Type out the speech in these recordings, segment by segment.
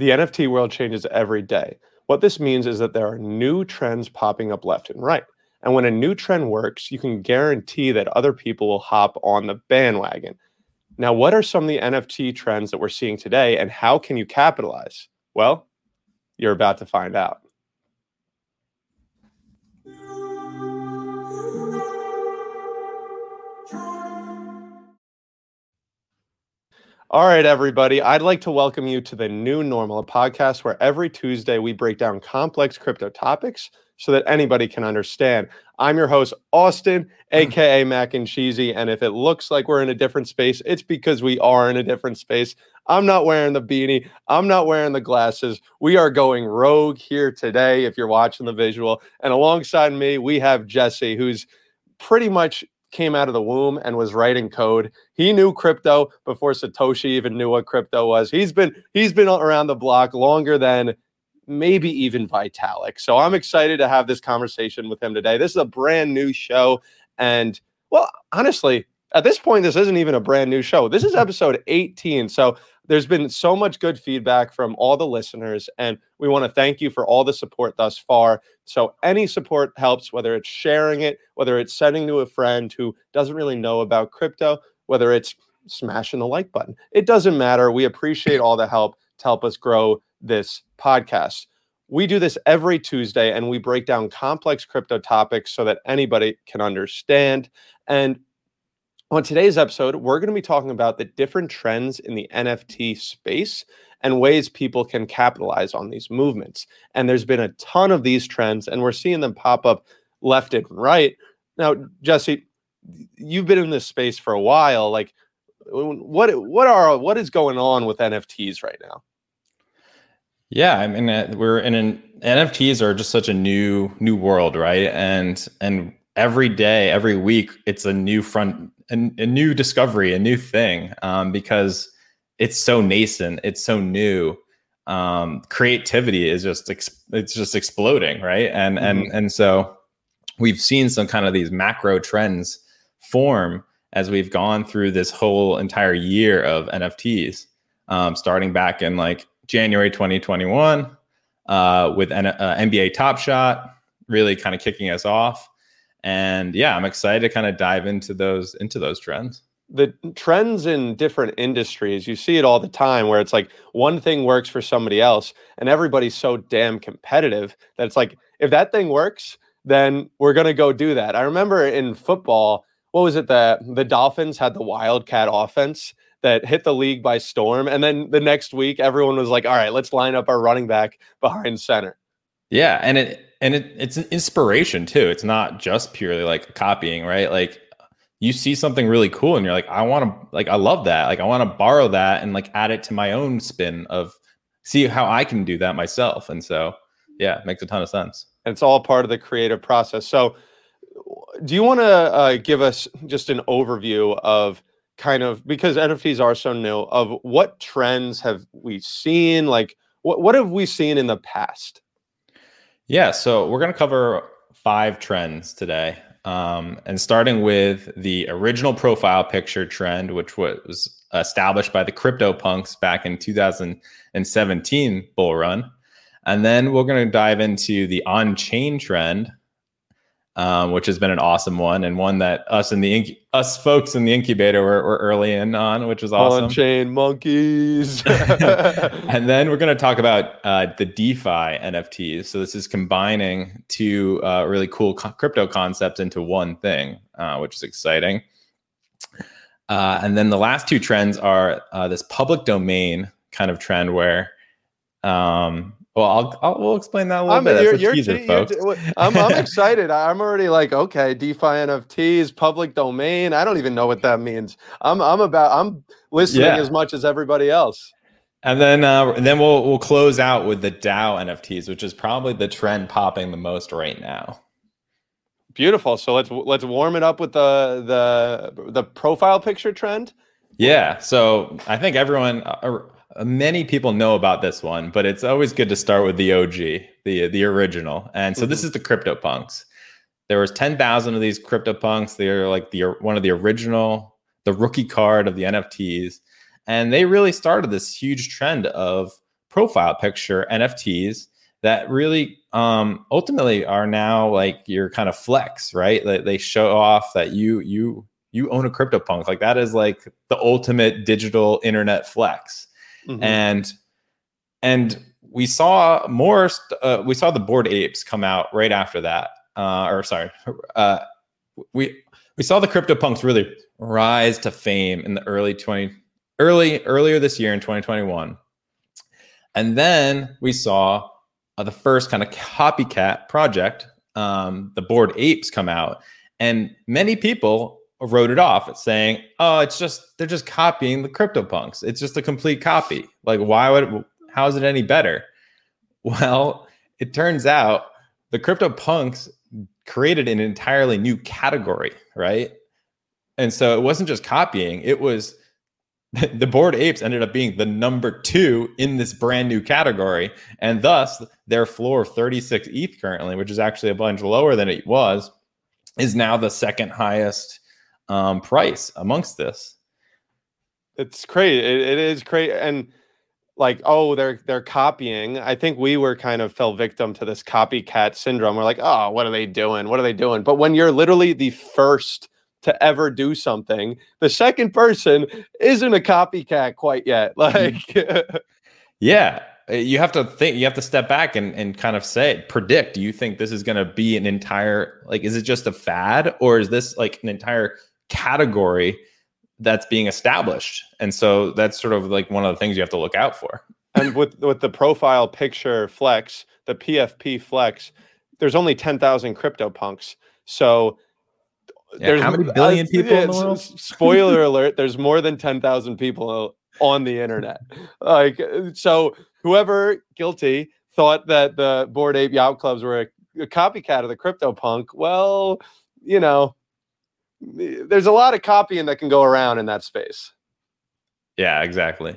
The NFT world changes every day. What this means is that there are new trends popping up left and right. And when a new trend works, you can guarantee that other people will hop on the bandwagon. Now, what are some of the NFT trends that we're seeing today and how can you capitalize? Well, you're about to find out. All right, everybody. I'd like to welcome you to the New Normal, a podcast where every Tuesday we break down complex crypto topics so that anybody can understand. I'm your host, Austin, aka Mac and Cheesy. And if it looks like we're in a different space, it's because we are in a different space. I'm not wearing the beanie, I'm not wearing the glasses. We are going rogue here today, if you're watching the visual. And alongside me, we have Jesse, who's pretty much came out of the womb and was writing code. He knew crypto before Satoshi even knew what crypto was. He's been he's been around the block longer than maybe even Vitalik. So I'm excited to have this conversation with him today. This is a brand new show and well, honestly, at this point this isn't even a brand new show. This is episode 18. So there's been so much good feedback from all the listeners, and we want to thank you for all the support thus far. So, any support helps, whether it's sharing it, whether it's sending to a friend who doesn't really know about crypto, whether it's smashing the like button. It doesn't matter. We appreciate all the help to help us grow this podcast. We do this every Tuesday and we break down complex crypto topics so that anybody can understand. And on today's episode, we're going to be talking about the different trends in the NFT space and ways people can capitalize on these movements. And there's been a ton of these trends, and we're seeing them pop up left and right. Now, Jesse, you've been in this space for a while. Like, what what are what is going on with NFTs right now? Yeah, I mean, uh, we're in an NFTs are just such a new new world, right? And and every day, every week, it's a new front a, a new discovery, a new thing, um, because it's so nascent, it's so new. Um, creativity is just ex- it's just exploding, right? And mm-hmm. and and so we've seen some kind of these macro trends form as we've gone through this whole entire year of NFTs, um, starting back in like January 2021 uh, with N- uh, NBA Top Shot, really kind of kicking us off and yeah i'm excited to kind of dive into those into those trends. The trends in different industries you see it all the time where it's like one thing works for somebody else and everybody's so damn competitive that it's like if that thing works then we're going to go do that. I remember in football what was it that the dolphins had the wildcat offense that hit the league by storm and then the next week everyone was like all right let's line up our running back behind center yeah and it and it, it's an inspiration too. It's not just purely like copying, right? Like you see something really cool and you're like, I want to like I love that. Like I want to borrow that and like add it to my own spin of see how I can do that myself. And so yeah, it makes a ton of sense. And it's all part of the creative process. So do you want to uh, give us just an overview of kind of because NFTs are so new of what trends have we seen? Like what what have we seen in the past? Yeah, so we're going to cover five trends today. Um, and starting with the original profile picture trend, which was established by the CryptoPunks back in 2017 bull run. And then we're going to dive into the on chain trend, um, which has been an awesome one and one that us and the inc- us folks in the incubator were, were early in on, which was awesome. Chain monkeys. and then we're going to talk about uh, the DeFi NFTs. So this is combining two uh, really cool co- crypto concepts into one thing, uh, which is exciting. Uh, and then the last two trends are uh, this public domain kind of trend where um, well, I'll, I'll we'll explain that a little I'm, bit. You're, you're, teaser, you're, I'm, I'm excited. I'm already like, okay, DeFi NFTs, public domain. I don't even know what that means. I'm I'm about I'm listening yeah. as much as everybody else. And then uh, and then we'll we'll close out with the DAO NFTs, which is probably the trend popping the most right now. Beautiful. So let's let's warm it up with the the the profile picture trend. Yeah. So I think everyone. Uh, many people know about this one, but it's always good to start with the OG, the the original. And so mm-hmm. this is the CryptoPunks. There was 10,000 of these CryptoPunks. They're like the one of the original, the rookie card of the NFTs. And they really started this huge trend of profile picture NFTs that really um, ultimately are now like your kind of flex, right? They, they show off that you you you own a CryptoPunk. Like that is like the ultimate digital internet flex. Mm-hmm. And and we saw more uh, we saw the Bored Apes come out right after that. Uh, or sorry, uh, we we saw the CryptoPunks really rise to fame in the early 20 early earlier this year in 2021. And then we saw uh, the first kind of copycat project, um, the Bored Apes come out, and many people wrote it off saying, "Oh, it's just they're just copying the CryptoPunks. It's just a complete copy. Like, why would? How is it any better?" Well, it turns out the CryptoPunks created an entirely new category, right? And so it wasn't just copying; it was the Bored Apes ended up being the number two in this brand new category, and thus their floor of 36 ETH currently, which is actually a bunch lower than it was, is now the second highest um, price amongst this. It's crazy. It, it is crazy, and like, oh, they're they're copying. I think we were kind of fell victim to this copycat syndrome. We're like, oh, what are they doing? What are they doing? But when you're literally the first to ever do something. The second person isn't a copycat quite yet. Like, yeah, uh, you have to think, you have to step back and, and kind of say, predict, do you think this is going to be an entire, like, is it just a fad or is this like an entire category that's being established? And so that's sort of like one of the things you have to look out for. and with, with the profile picture flex, the PFP flex, there's only 10,000 crypto punks. So yeah, there's how many billion people in the world? Spoiler alert: There's more than ten thousand people on the internet. Like so, whoever guilty thought that the Bored Ape Yacht Clubs were a, a copycat of the CryptoPunk. Well, you know, there's a lot of copying that can go around in that space. Yeah, exactly.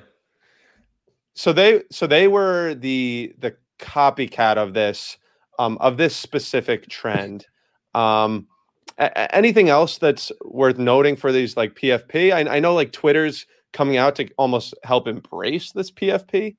So they so they were the the copycat of this um of this specific trend. Um a- anything else that's worth noting for these like PFP? I, I know like Twitter's coming out to almost help embrace this PFP.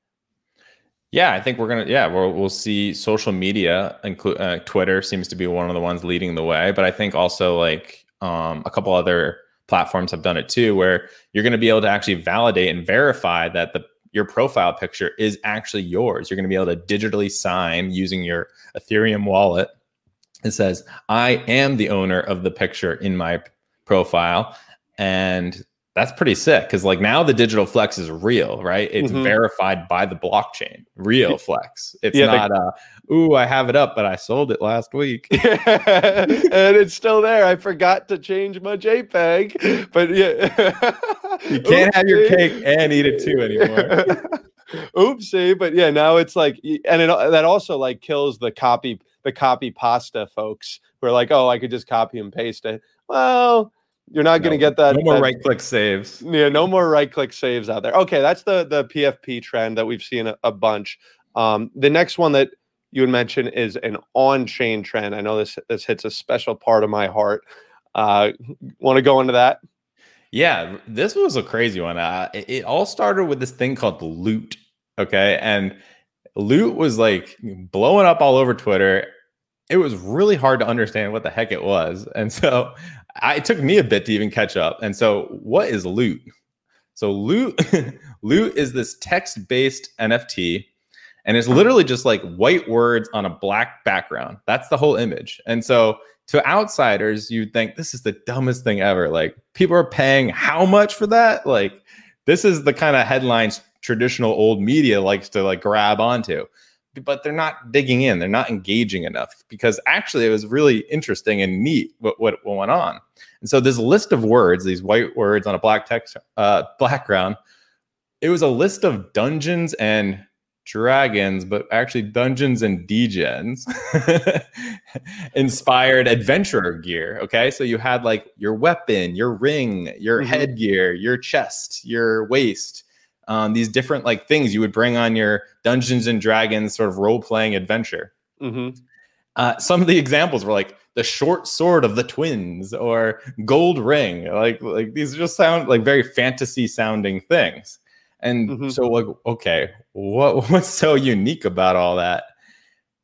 Yeah, I think we're gonna. Yeah, we'll we'll see social media, include uh, Twitter, seems to be one of the ones leading the way. But I think also like um, a couple other platforms have done it too, where you're going to be able to actually validate and verify that the your profile picture is actually yours. You're going to be able to digitally sign using your Ethereum wallet it says, I am the owner of the picture in my profile. And that's pretty sick because like now the digital flex is real, right? It's mm-hmm. verified by the blockchain, real flex. It's yeah, not uh ooh, I have it up, but I sold it last week. and it's still there. I forgot to change my JPEG. But yeah. you can't Oopsie. have your cake and eat it too anymore. Oopsie. But yeah, now it's like and it that also like kills the copy the copy pasta folks who are like, oh, I could just copy and paste it. Well, you're not no, going to get that. No more right click saves. Yeah, no more right click saves out there. Okay, that's the the PFP trend that we've seen a, a bunch. Um, the next one that you would mention is an on chain trend. I know this this hits a special part of my heart. Uh, Want to go into that? Yeah, this was a crazy one. Uh, it, it all started with this thing called loot. Okay, and loot was like blowing up all over Twitter it was really hard to understand what the heck it was. And so I, it took me a bit to even catch up. And so, what is loot? So, loot, loot is this text based NFT, and it's literally just like white words on a black background. That's the whole image. And so, to outsiders, you'd think this is the dumbest thing ever. Like, people are paying how much for that? Like, this is the kind of headlines traditional old media likes to like grab onto but they're not digging in. They're not engaging enough because actually it was really interesting and neat what, what, went on. And so this list of words, these white words on a black text uh, background, it was a list of dungeons and dragons, but actually dungeons and degens inspired adventurer gear. Okay. So you had like your weapon, your ring, your mm-hmm. headgear, your chest, your waist, um, these different like things you would bring on your Dungeons and Dragons sort of role playing adventure. Mm-hmm. Uh, some of the examples were like the short sword of the twins or gold ring. Like like these just sound like very fantasy sounding things. And mm-hmm. so like, okay, what what's so unique about all that?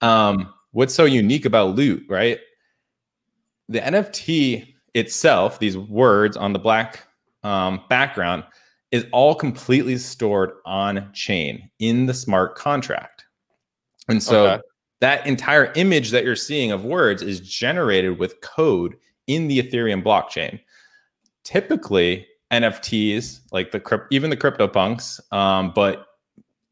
Um, what's so unique about loot, right? The NFT itself, these words on the black um, background, is all completely stored on chain in the smart contract. And so okay. that entire image that you're seeing of words is generated with code in the Ethereum blockchain. Typically, NFTs, like the even the CryptoPunks, um, but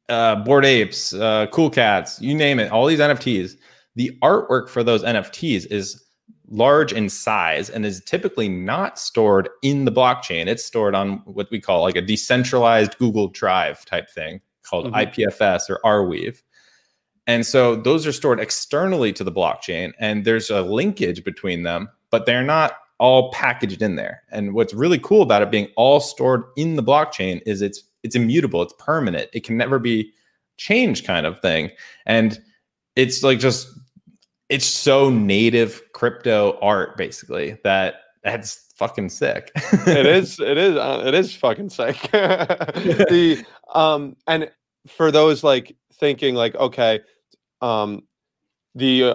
uh, Bored Apes, uh, Cool Cats, you name it, all these NFTs, the artwork for those NFTs is large in size and is typically not stored in the blockchain. It's stored on what we call like a decentralized Google Drive type thing called mm-hmm. IPFS or Arweave. And so those are stored externally to the blockchain and there's a linkage between them, but they're not all packaged in there. And what's really cool about it being all stored in the blockchain is it's it's immutable, it's permanent. It can never be changed kind of thing. And it's like just it's so native crypto art basically that that's fucking sick. it is it is uh, it is fucking sick. the um and for those like thinking like okay um the uh,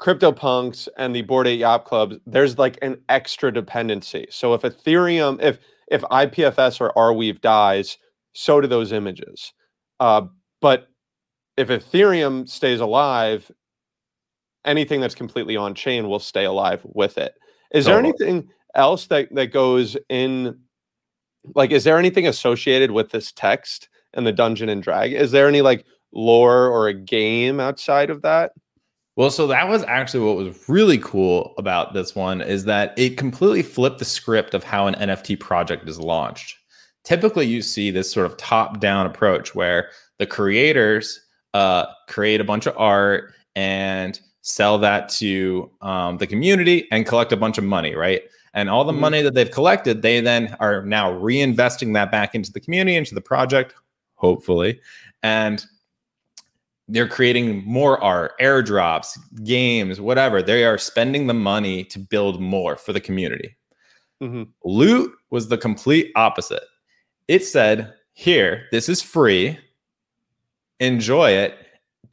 CryptoPunks and the Bored Ape Yacht Clubs, there's like an extra dependency. So if Ethereum, if if IPFS or Arweave dies, so do those images. Uh, but if Ethereum stays alive anything that's completely on chain will stay alive with it. Is there anything else that that goes in like is there anything associated with this text and the dungeon and drag? Is there any like lore or a game outside of that? Well, so that was actually what was really cool about this one is that it completely flipped the script of how an NFT project is launched. Typically, you see this sort of top-down approach where the creators uh, create a bunch of art and sell that to um, the community and collect a bunch of money, right? And all the mm-hmm. money that they've collected, they then are now reinvesting that back into the community, into the project, hopefully. And they're creating more art, airdrops, games, whatever. They are spending the money to build more for the community. Mm-hmm. Loot was the complete opposite. It said, here, this is free. Enjoy it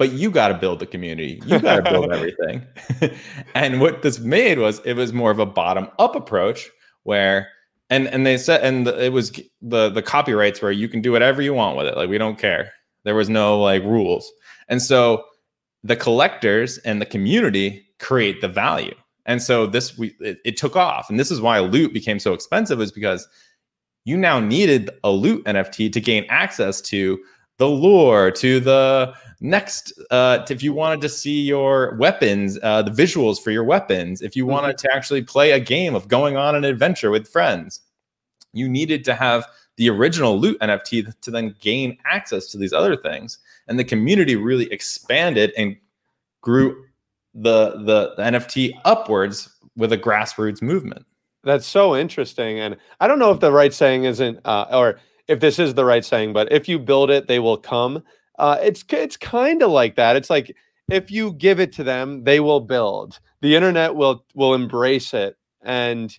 but you got to build the community. You got to build everything. and what this made was it was more of a bottom up approach where and and they said and it was the the copyrights where you can do whatever you want with it. Like we don't care. There was no like rules. And so the collectors and the community create the value. And so this we it, it took off. And this is why loot became so expensive is because you now needed a loot NFT to gain access to the lore, to the next uh, if you wanted to see your weapons uh, the visuals for your weapons if you wanted mm-hmm. to actually play a game of going on an adventure with friends you needed to have the original loot nft to then gain access to these other things and the community really expanded and grew the the, the nft upwards with a grassroots movement that's so interesting and i don't know if the right saying isn't uh, or if this is the right saying but if you build it they will come uh, it's it's kind of like that. It's like if you give it to them, they will build. The internet will will embrace it, and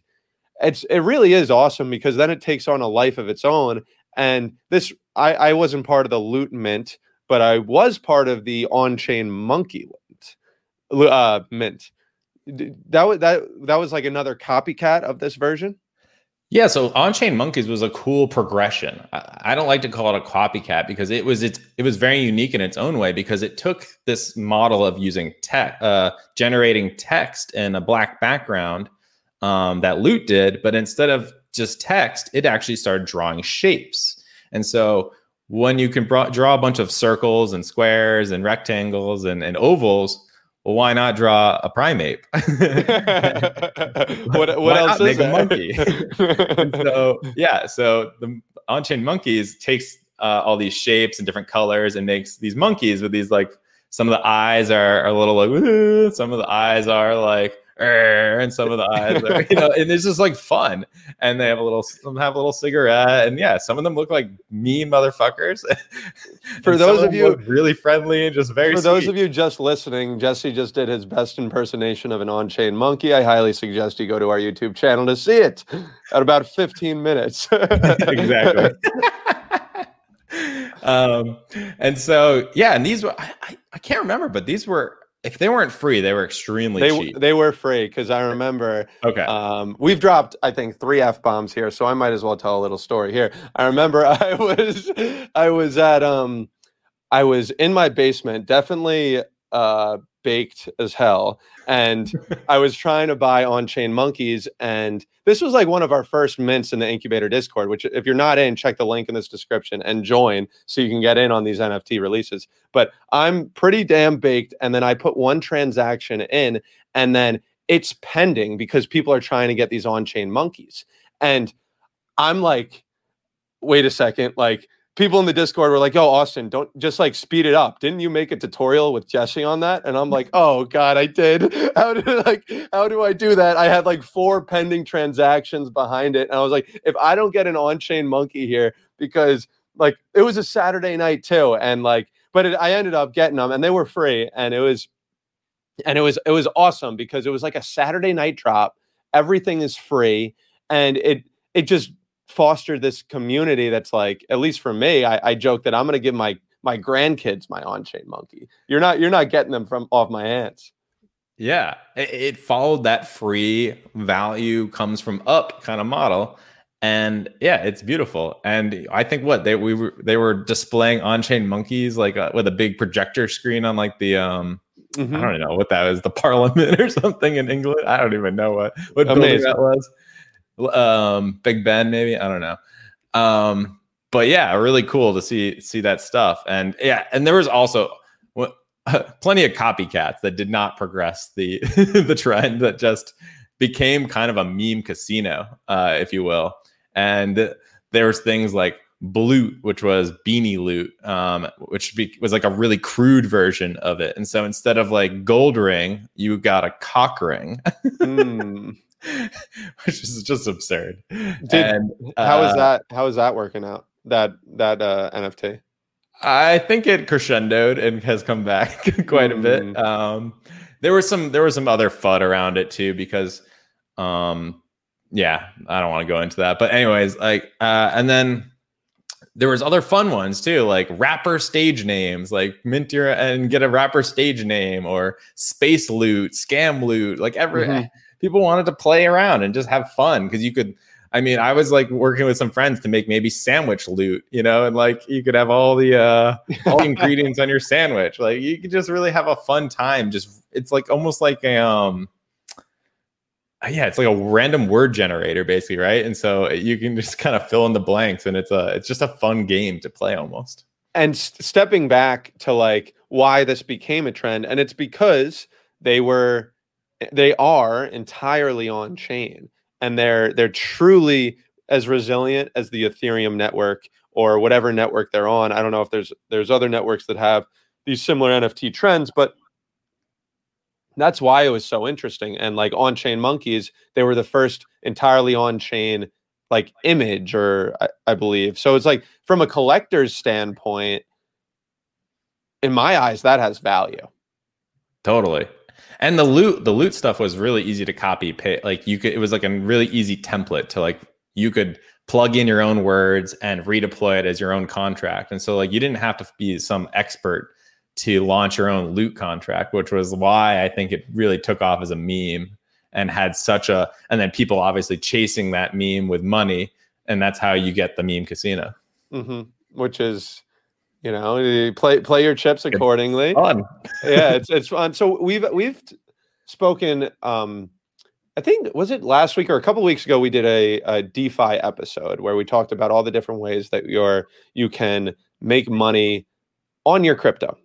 it's it really is awesome because then it takes on a life of its own. And this, I I wasn't part of the loot mint, but I was part of the on chain monkey mint. Uh, mint. That was that that was like another copycat of this version. Yeah, so on-chain monkeys was a cool progression. I, don't like to call it a copycat because it was it's it was very unique in its own way because it took this model of using tech, uh, generating text in a black background um, that Loot did, but instead of just text, it actually started drawing shapes. And so when you can draw a bunch of circles and squares and rectangles and, and ovals, well, why not draw a primate? what what else make a monkey? so yeah, so the on-chain monkeys takes uh, all these shapes and different colors and makes these monkeys with these like some of the eyes are, are a little like some of the eyes are like and some of the eyes are, you know, and it's just like fun. And they have a little, some have a little cigarette, and yeah, some of them look like mean motherfuckers. For those of you really friendly and just very. For sweet. those of you just listening, Jesse just did his best impersonation of an on-chain monkey. I highly suggest you go to our YouTube channel to see it at about 15 minutes. exactly. um, and so yeah, and these were I, I, I can't remember, but these were if they weren't free, they were extremely they, cheap. They were free because I remember. Okay. Um, we've dropped, I think, three f bombs here, so I might as well tell a little story here. I remember I was, I was at, um, I was in my basement, definitely uh, baked as hell, and I was trying to buy on chain monkeys, and this was like one of our first mints in the incubator Discord. Which, if you're not in, check the link in this description and join so you can get in on these NFT releases. But I'm pretty damn baked, and then I put one transaction in, and then it's pending because people are trying to get these on chain monkeys, and I'm like, wait a second, like people in the Discord were like, "Yo, Austin, don't just like speed it up." Didn't you make a tutorial with Jesse on that? And I'm like, "Oh God, I did. How did like how do I do that?" I had like four pending transactions behind it, and I was like, "If I don't get an on-chain monkey here, because like it was a Saturday night too, and like, but it, I ended up getting them, and they were free, and it was." And it was it was awesome because it was like a Saturday night drop. Everything is free, and it it just foster this community that's like at least for me i, I joke that i'm going to give my my grandkids my on-chain monkey. You're not you're not getting them from off my hands. Yeah it, it followed that free value comes from up kind of model and yeah it's beautiful. And i think what they we were they were displaying on-chain monkeys like uh, with a big projector screen on like the um mm-hmm. i don't know what that was the parliament or something in england. I don't even know what what building that was um, Big Ben, maybe I don't know. Um, but yeah, really cool to see see that stuff. And yeah, and there was also plenty of copycats that did not progress the the trend that just became kind of a meme casino, uh, if you will. And there was things like Bloot, which was Beanie Loot, um, which be, was like a really crude version of it. And so instead of like gold ring, you got a cock ring. mm. which is just absurd. And how is uh, that? How is that working out? That that uh, NFT. I think it crescendoed and has come back quite a bit. Mm. Um, there was some there was some other fud around it too because, um, yeah, I don't want to go into that. But anyways, like, uh, and then there was other fun ones too, like rapper stage names, like mint your and get a rapper stage name or space loot, scam loot, like every. Mm-hmm people wanted to play around and just have fun because you could I mean, I was like working with some friends to make maybe sandwich loot, you know, and like you could have all the uh all the ingredients on your sandwich. Like you could just really have a fun time. Just it's like almost like a um yeah, it's like a random word generator basically, right? And so you can just kind of fill in the blanks and it's a it's just a fun game to play almost. And st- stepping back to like why this became a trend and it's because they were they are entirely on chain and they're they're truly as resilient as the ethereum network or whatever network they're on. I don't know if there's there's other networks that have these similar nft trends but that's why it was so interesting. And like on chain monkeys they were the first entirely on chain like image or I, I believe. So it's like from a collector's standpoint in my eyes that has value. Totally and the loot the loot stuff was really easy to copy pay like you could it was like a really easy template to like you could plug in your own words and redeploy it as your own contract and so like you didn't have to be some expert to launch your own loot contract which was why i think it really took off as a meme and had such a and then people obviously chasing that meme with money and that's how you get the meme casino mm-hmm. which is you know you play play your chips accordingly. it's fun. yeah it's it's fun. So we've we've spoken um i think was it last week or a couple weeks ago we did a, a defi episode where we talked about all the different ways that you're you can make money on your crypto.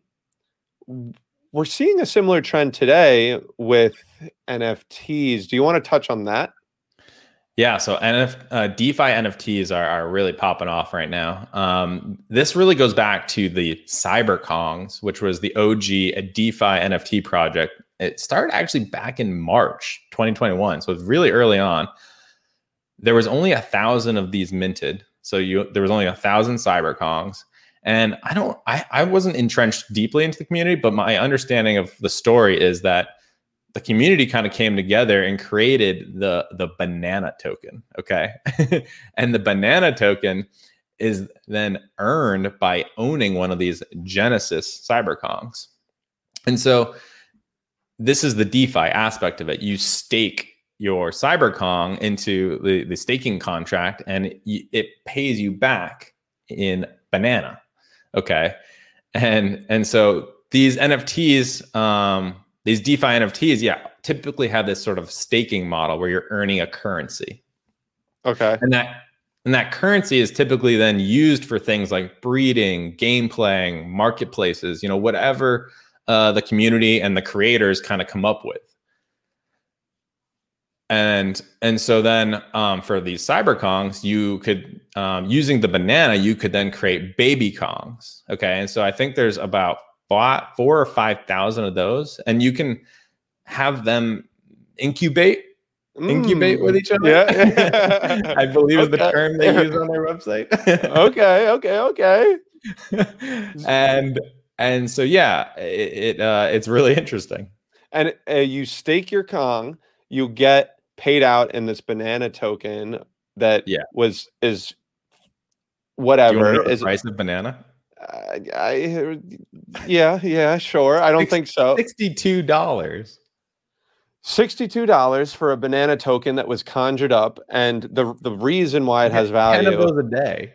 We're seeing a similar trend today with nfts do you want to touch on that yeah, so NF, uh, DeFi NFTs are, are really popping off right now. Um, this really goes back to the CyberKongz, which was the OG a DeFi NFT project. It started actually back in March 2021, so it's really early on. There was only a thousand of these minted, so you there was only a thousand CyberKongz, and I don't, I, I wasn't entrenched deeply into the community, but my understanding of the story is that the community kind of came together and created the the banana token okay and the banana token is then earned by owning one of these Genesis CyberKongz. And so this is the DeFi aspect of it. You stake your CyberKong into the, the staking contract and it pays you back in banana. Okay. And and so these NFTs, um, these DeFi NFTs, yeah, typically have this sort of staking model where you're earning a currency. Okay. And that and that currency is typically then used for things like breeding, game playing, marketplaces, you know, whatever uh, the community and the creators kind of come up with. And and so then um, for these CyberKongz, you could um, using the banana, you could then create baby kongs. Okay, and so I think there's about four or five thousand of those, and you can have them incubate incubate mm. with each other. Yeah, I believe okay. is the term they use on their website. okay, okay, okay. and and so yeah, it, it uh, it's really interesting. And uh, you stake your Kong, you get paid out in this banana token that yeah. was is whatever is price of banana. Uh, I yeah yeah sure I don't think so. Sixty two dollars. $62 for a banana token that was conjured up and the the reason why it has value 10 of those a day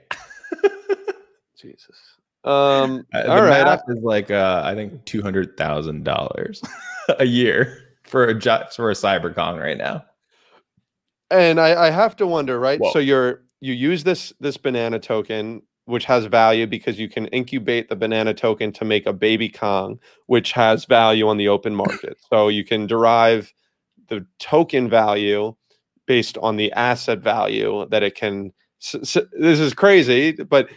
jesus um uh, all right is like uh i think $200000 a year for a for a CyberKong right now and i i have to wonder right Whoa. so you're you use this this banana token which has value because you can incubate the banana token to make a baby kong which has value on the open market. So you can derive the token value based on the asset value that it can this is crazy but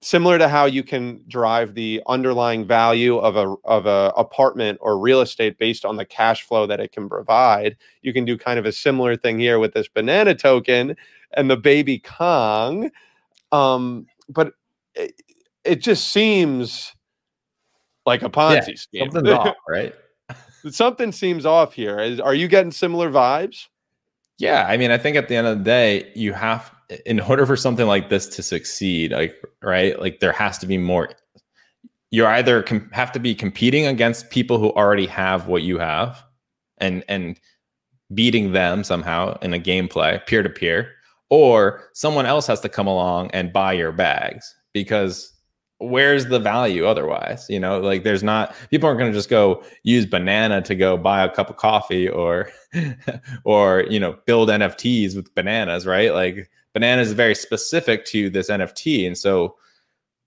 similar to how you can drive the underlying value of a of a apartment or real estate based on the cash flow that it can provide you can do kind of a similar thing here with this banana token and the baby kong. Um but it, it just seems like a ponzi yeah, scheme something's off right something seems off here. Is, are you getting similar vibes? Yeah, I mean, I think at the end of the day, you have in order for something like this to succeed, like right, like there has to be more. You either com- have to be competing against people who already have what you have, and and beating them somehow in a gameplay peer to peer, or someone else has to come along and buy your bags because where's the value otherwise you know? Like there's not people aren't going to just go use banana to go buy a cup of coffee or or you know build nfts with bananas right? Like banana is very specific to this nft and so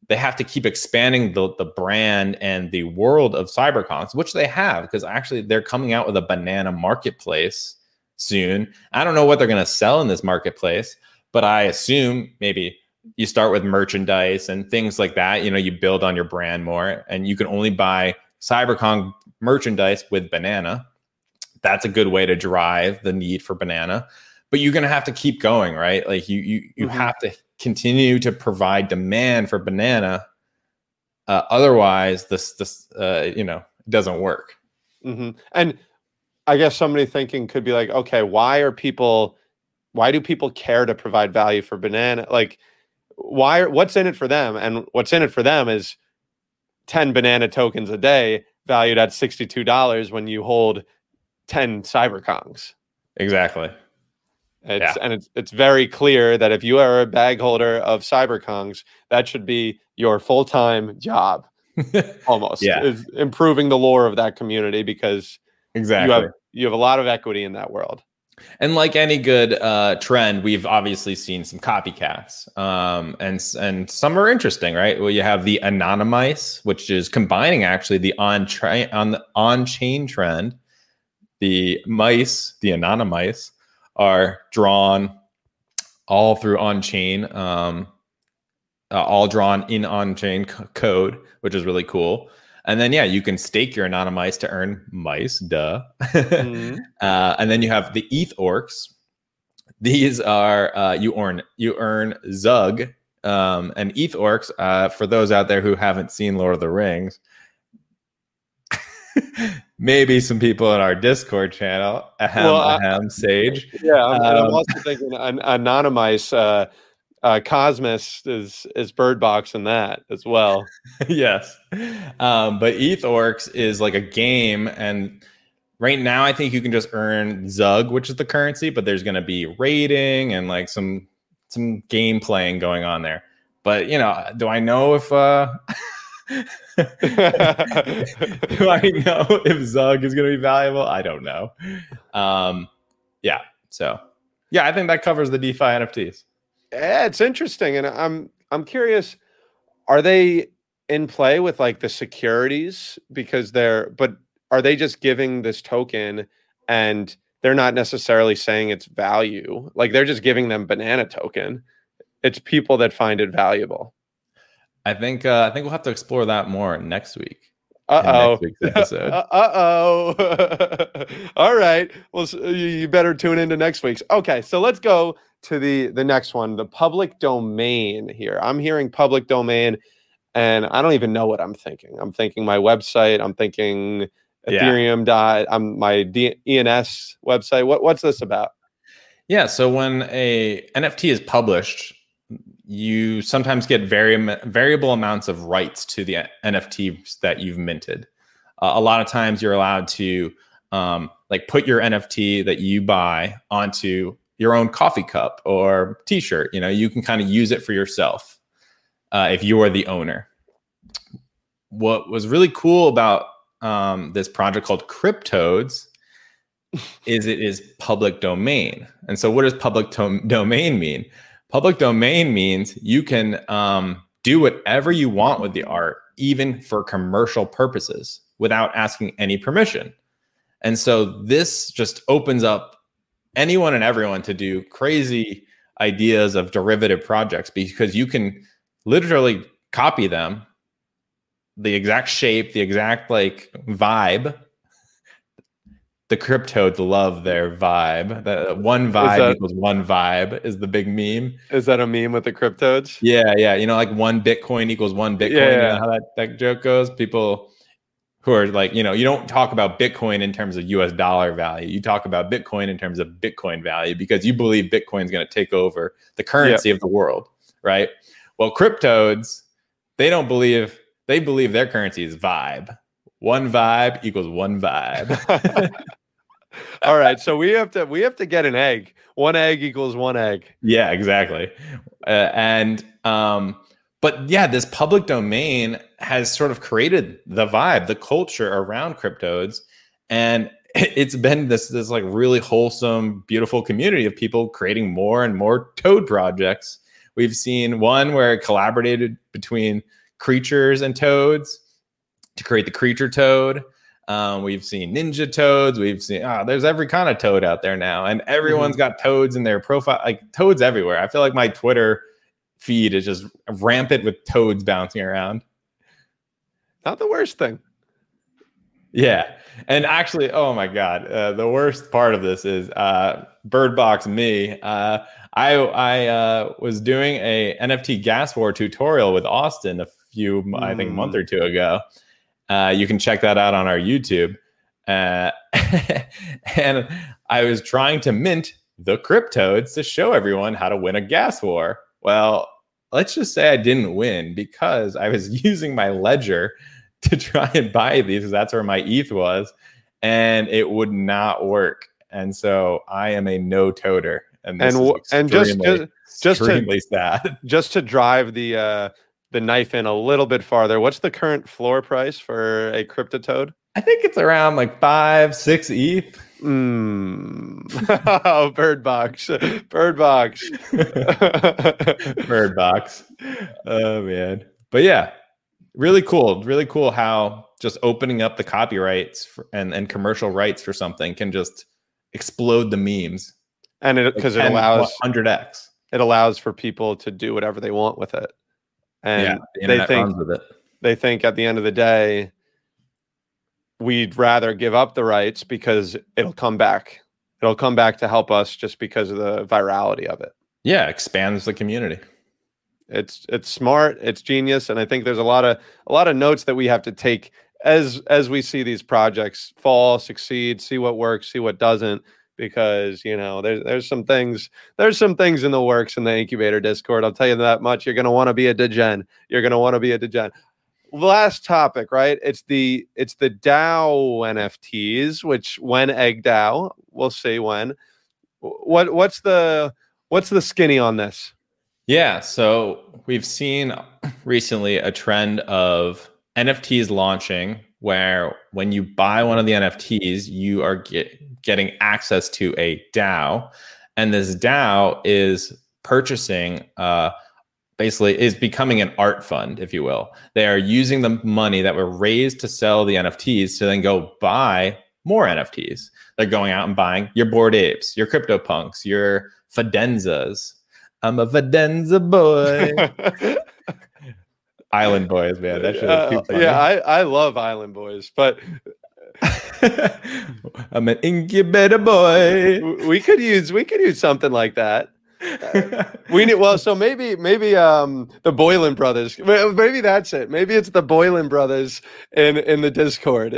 they have to keep expanding the, the brand and the world of CyberKongz which they have because actually they're coming out with a banana marketplace soon i don't know what they're going to sell in this marketplace but i assume maybe you start with merchandise and things like that. You know, you build on your brand more, and you can only buy CyberKong merchandise with banana. That's a good way to drive the need for banana. But you're gonna have to keep going, right? Like you you you mm-hmm. have to continue to provide demand for banana. Uh, otherwise, this this uh, you know doesn't work. Mm-hmm. And I guess somebody thinking could be like, okay, why are people? Why do people care to provide value for banana? Like why what's in it for them and what's in it for them is 10 banana tokens a day valued at $62 when you hold 10 CyberKongz exactly it's, yeah. and it's it's very clear that if you are a bag holder of CyberKongz that should be your full-time job almost yeah is improving the lore of that community because exactly you have you have a lot of equity in that world and like any good uh, trend, we've obviously seen some copycats, um, and and some are interesting, right? Well, you have the anonymice, which is combining actually the on tra- on the on chain trend. The mice, the anonymice, are drawn all through on chain, um, uh, all drawn in on chain c- code, which is really cool. And then yeah, you can stake your anonymice to earn mice, duh. mm-hmm. uh, and then you have the EtherOrcs. These are uh, you earn you earn Zug um, and EtherOrcs. Uh, for those out there who haven't seen Lord of the Rings, maybe some people in our Discord channel, ahem, well, ahem, Sage. Yeah, I'm, uh, I'm also thinking an anonymice. Uh, Cosmos is is bird boxing that as well. yes, um, but EtherOrcs is like a game, and right now I think you can just earn Zug, which is the currency, but there's going to be rating and like some some game playing going on there. But you know, do I know if uh do I know if Zug is going to be valuable? I don't know. Um, yeah. So, yeah, I think that covers the DeFi NFTs. Yeah, it's interesting, and I'm I'm curious. Are they in play with like the securities because they're but are they just giving this token and they're not necessarily saying it's value like they're just giving them banana token it's people that find it valuable I think uh, I think we'll have to explore that more next week. Uh oh. uh oh. All right. Well, you better tune into next week's. Okay, so let's go to the the next one, the public domain. Here, I'm hearing public domain, and I don't even know what I'm thinking. I'm thinking my website. I'm thinking Ethereum. Dot. I'm my D- ENS website. What what's this about? Yeah. So when a NFT is published, you sometimes get vari- variable amounts of rights to the NFTs that you've minted. Uh, a lot of times you're allowed to um, like put your NFT that you buy onto your own coffee cup or t-shirt. You know, you can kind of use it for yourself uh, if you are the owner. What was really cool about um, this project called Cryptoadz is it is public domain. And so, what does public to- domain mean? Public domain means you can um, do whatever you want with the art, even for commercial purposes, without asking any permission. And so this just opens up anyone and everyone to do crazy ideas of derivative projects because you can literally copy them the exact shape the exact like vibe the Cryptoadz love their vibe. The one vibe that, equals one vibe is the big meme. Is that a meme with the Cryptoadz? Yeah, yeah. You know, like one Bitcoin equals one Bitcoin. Yeah, yeah. You know how that, that joke goes? People who are like, you know, you don't talk about Bitcoin in terms of US dollar value. You talk about Bitcoin in terms of Bitcoin value because you believe Bitcoin is going to take over the currency of the world, right? Well, Cryptoadz, they don't believe, they believe their currency is vibe. One vibe equals one vibe. All right, so we have to we have to get an egg. One egg equals one egg. Yeah, exactly. Uh, and um, but yeah, this public domain has sort of created the vibe, the culture around Cryptoadz, and it's been this this like really wholesome, beautiful community of people creating more and more toad projects. We've seen one where it collaborated between creatures and toads to create the creature toad. Um, we've seen ninja toads. We've seen oh, there's every kind of toad out there now, and everyone's mm-hmm. got toads in their profile. Like toads everywhere. I feel like my Twitter feed is just rampant with toads bouncing around. Not the worst thing. Yeah, and actually, oh my god, uh, the worst part of this is uh, Bird Box me. Uh, I I uh, was doing a NFT gas war tutorial with Austin a few, mm. I think, a month mm. or two ago uh, you can check that out on our YouTube. Uh, and I was trying to mint the Cryptoadz to show everyone how to win a gas war. Well, let's just say I didn't win because I was using my ledger to try and buy these. Because that's where my ETH was, and it would not work. And so I am a no toter. And and and just just just to, sad. just to drive the uh, the knife in a little bit farther, what's the current floor price for a CryptoToad? I think it's around like five, six ETH. Mm. oh, bird box, bird box, bird box. Oh man, but yeah, really cool. Really cool how just opening up the copyrights for, and and commercial rights for something can just explode the memes. And it because like it allows hundred x. It allows for people to do whatever they want with it and yeah, the they think they think at the end of the day we'd rather give up the rights because it'll come back it'll come back to help us just because of the virality of it yeah expands the community it's it's smart it's genius and i think there's a lot of a lot of notes that we have to take as as we see these projects fall succeed see what works see what doesn't because you know there's there's some things there's some things in the works in the incubator Discord. I'll tell you that much. You're gonna want to be a degen. You're gonna want to be a degen. Last topic, right? It's the it's the DAO NFTs, which when egg DAO, we'll see when. What what's the what's the skinny on this? Yeah, so we've seen recently a trend of NFTs launching where when you buy one of the NFTs, you are get, getting access to a DAO, and this DAO is purchasing, uh, basically, is becoming an art fund, if you will. They are using the money that were raised to sell the NFTs to then go buy more NFTs. They're going out and buying your Bored Apes, your CryptoPunks, your Fidenzas. I'm a Fidenza boy. Island Boys, man. That shit uh, Yeah, I, I love Island Boys, but I'm an incubator boy. We could use we could use something like that. we need well, so maybe maybe um the Boylan brothers. Maybe that's it. Maybe it's the Boylan brothers in in the Discord.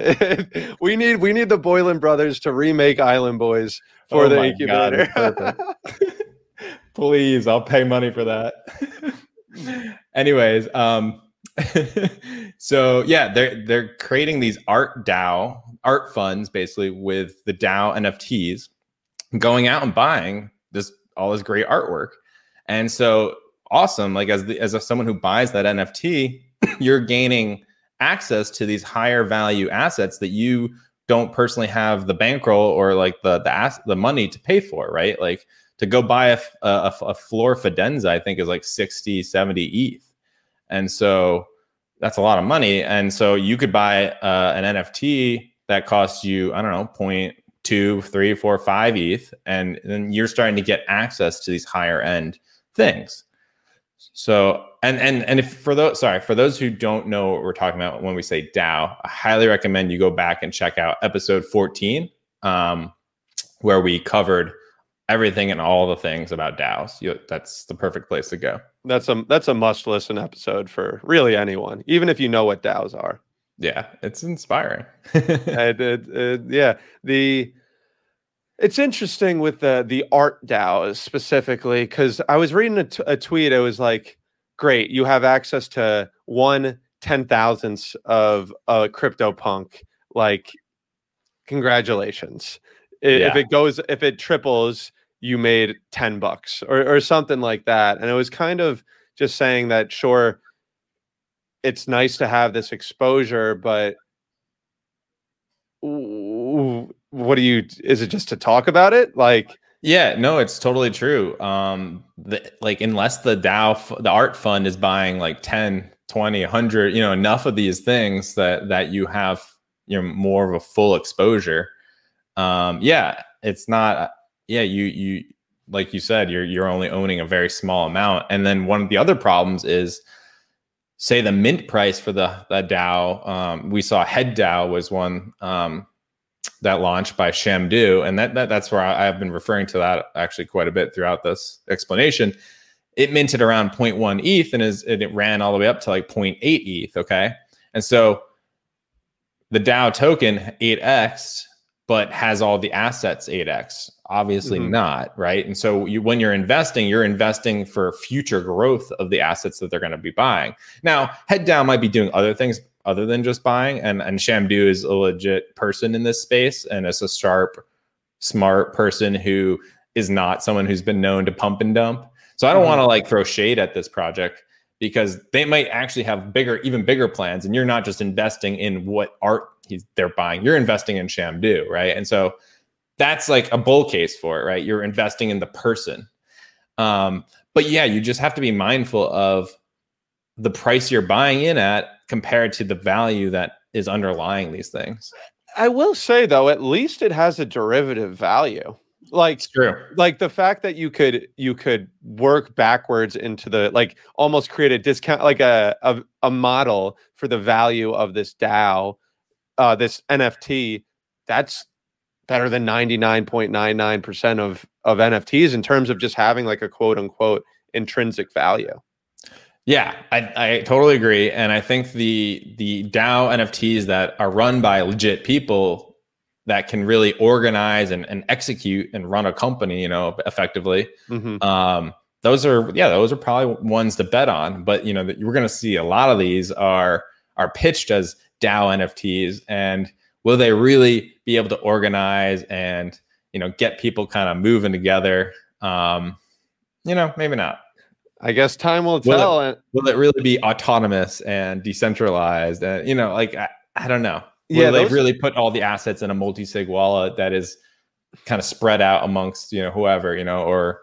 we need we need the Boylan brothers to remake Island Boys for oh the incubator. God, Please, I'll pay money for that. Anyways, um, so yeah, they're they're creating these art DAO art funds basically with the DAO NFTs, going out and buying this all this great artwork, and so awesome. Like as the, as a, someone who buys that NFT, you're gaining access to these higher value assets that you don't personally have the bankroll or like the the ass, the money to pay for, right? Like to go buy a, a, a floor Fidenza, I think is like 60, 70 ETH. And so that's a lot of money. And so you could buy uh, an NFT that costs you, I don't know, point two, three, four, five ETH. And then you're starting to get access to these higher end things. So and and and if for those sorry for those who don't know what we're talking about when we say DAO, I highly recommend you go back and check out episode 14, um, where we covered everything and all the things about DAOs. You, that's the perfect place to go. That's a that's a must listen episode for really anyone, even if you know what DAOs are. Yeah, it's inspiring. it, it, it, yeah, the it's interesting with the the art DAOs specifically because I was reading a, t- a tweet. It was like, great, you have access to one ten thousandths of a crypto punk. Like, congratulations. Yeah. If it goes, if it triples, you made 10 bucks or, or something like that. And it was kind of just saying that, sure, it's nice to have this exposure, but what do you, is it just to talk about it? Like, yeah, no, it's totally true. Um, the, like unless the DAO, the art fund is buying like 10, 20, 100, you know, enough of these things that, that you have, you know, more of a full exposure. Um, yeah, it's not, yeah, you you like you said, you're you're only owning a very small amount. And then one of the other problems is say the mint price for the the DAO. Um, we saw Head DAO was one um, that launched by Shamdu, and that, that that's where I, have been referring to that actually quite a bit throughout this explanation. It minted around 0.1 ETH and is and it ran all the way up to like 0.8 ETH. Okay, and so the DAO token 8x, but has all the assets 8x obviously mm-hmm. not right? And so you when you're investing you're investing for future growth of the assets that they're going to be buying. Now Head DAO might be doing other things other than just buying and and shamdu is a legit person in this space and is a sharp smart person who is not someone who's been known to pump and dump. So i don't mm-hmm. want to like throw shade at this project because they might actually have bigger even bigger plans and you're not just investing in what art he's they're buying. You're investing in shamdu right? And so that's like a bull case for it, right? You're investing in the person. Um, but yeah, you just have to be mindful of the price you're buying in at compared to the value that is underlying these things. I will say though, at least it has a derivative value. Like true. Like the fact that you could you could work backwards into the like almost create a discount like a a, a model for the value of this DAO, uh, this NFT. That's better than 99.99% of of NFTs in terms of just having like a quote unquote intrinsic value. Yeah, I, I totally agree. And I think the the DAO NFTs that are run by legit people, that can really organize and, and execute and run a company, you know, effectively. Mm-hmm. Um, those are yeah, those are probably ones to bet on. But you know, that we're going to see a lot of these are are pitched as DAO NFTs, and will they really be able to organize and you know get people kind of moving together? Um, you know, maybe not. I guess time will tell. Will it, will it really be autonomous and decentralized? And you know, like I, I don't know. Will yeah, they really put all the assets in a multi-sig wallet that is kind of spread out amongst you know whoever you know or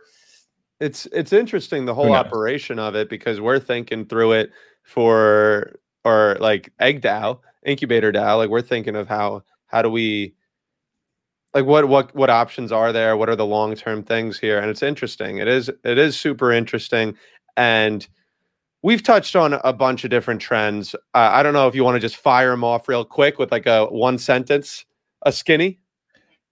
it's it's interesting the whole operation of it because we're thinking through it for or like egg DAO, incubator DAO. Like we're thinking of how how do we like what what what options are there? What are the long term things here? And it's interesting. It is it is super interesting, and we've touched on a bunch of different trends. Uh, I don't know if you want to just fire them off real quick with like a one sentence, a skinny.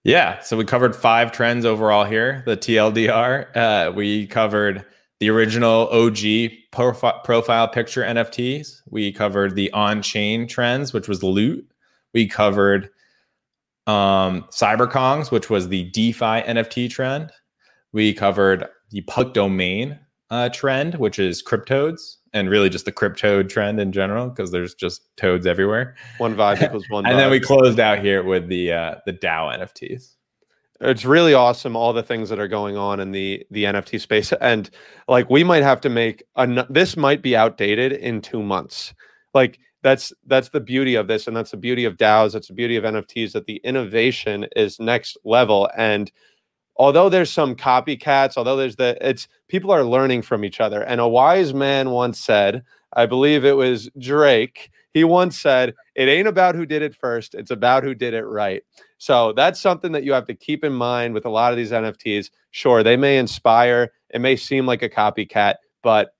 Yeah. So we covered five trends overall here. The TLDR. Uh, we covered the original OG profi- profile picture NFTs. We covered the on chain trends, which was loot. We covered um, CyberKongz, which was the DeFi NFT trend. We covered the public domain uh, trend, which is Cryptoadz, and really just the Cryptoad trend in general, because there's just toads everywhere. One vibe equals one. and then we closed out here with the uh, the DAO NFTs. It's really awesome all the things that are going on in the the NFT space, and like we might have to make a. This might be outdated in two months. Like that's that's the beauty of this, and that's the beauty of DAOs. That's the beauty of NFTs. That the innovation is next level, and although there's some copycats, although there's the it's people are learning from each other. And a wise man once said, I believe it was Drake, he once said, it ain't about who did it first, it's about who did it right. So that's something that you have to keep in mind with a lot of these NFTs. Sure, they may inspire, it may seem like a copycat, but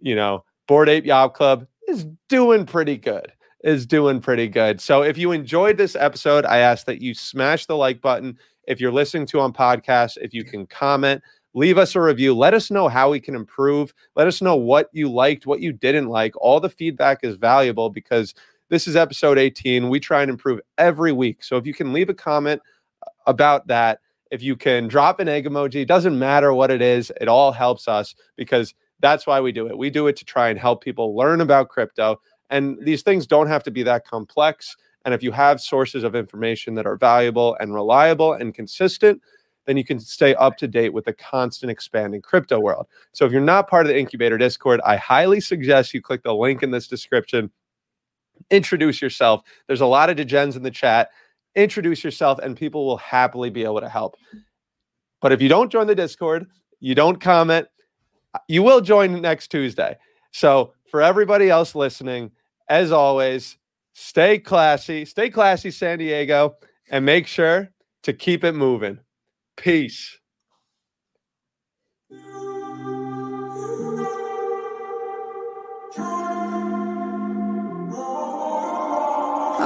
you know, Bored Ape Yacht Club is doing pretty good is doing pretty good. So if you enjoyed this episode, I ask that you smash the like button, if you're listening to on podcast, if you can comment, leave us a review. Let us know how we can improve. Let us know what you liked, what you didn't like. All the feedback is valuable because this is episode 18. We try and improve every week. So if you can leave a comment about that, if you can drop an egg emoji, doesn't matter what it is, it all helps us because that's why we do it. We do it to try and help people learn about crypto. And these things don't have to be that complex. And if you have sources of information that are valuable and reliable and consistent, then you can stay up to date with the constant expanding crypto world. So if you're not part of the incubator Discord, I highly suggest you click the link in this description. Introduce yourself. There's a lot of degens in the chat. Introduce yourself, and people will happily be able to help. But if you don't join the Discord, you don't comment, you will join next Tuesday. So for everybody else listening, as always, stay classy, stay classy, San Diego, and make sure to keep it moving. Peace.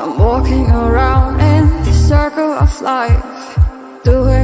I'm walking around in the circle of life, doing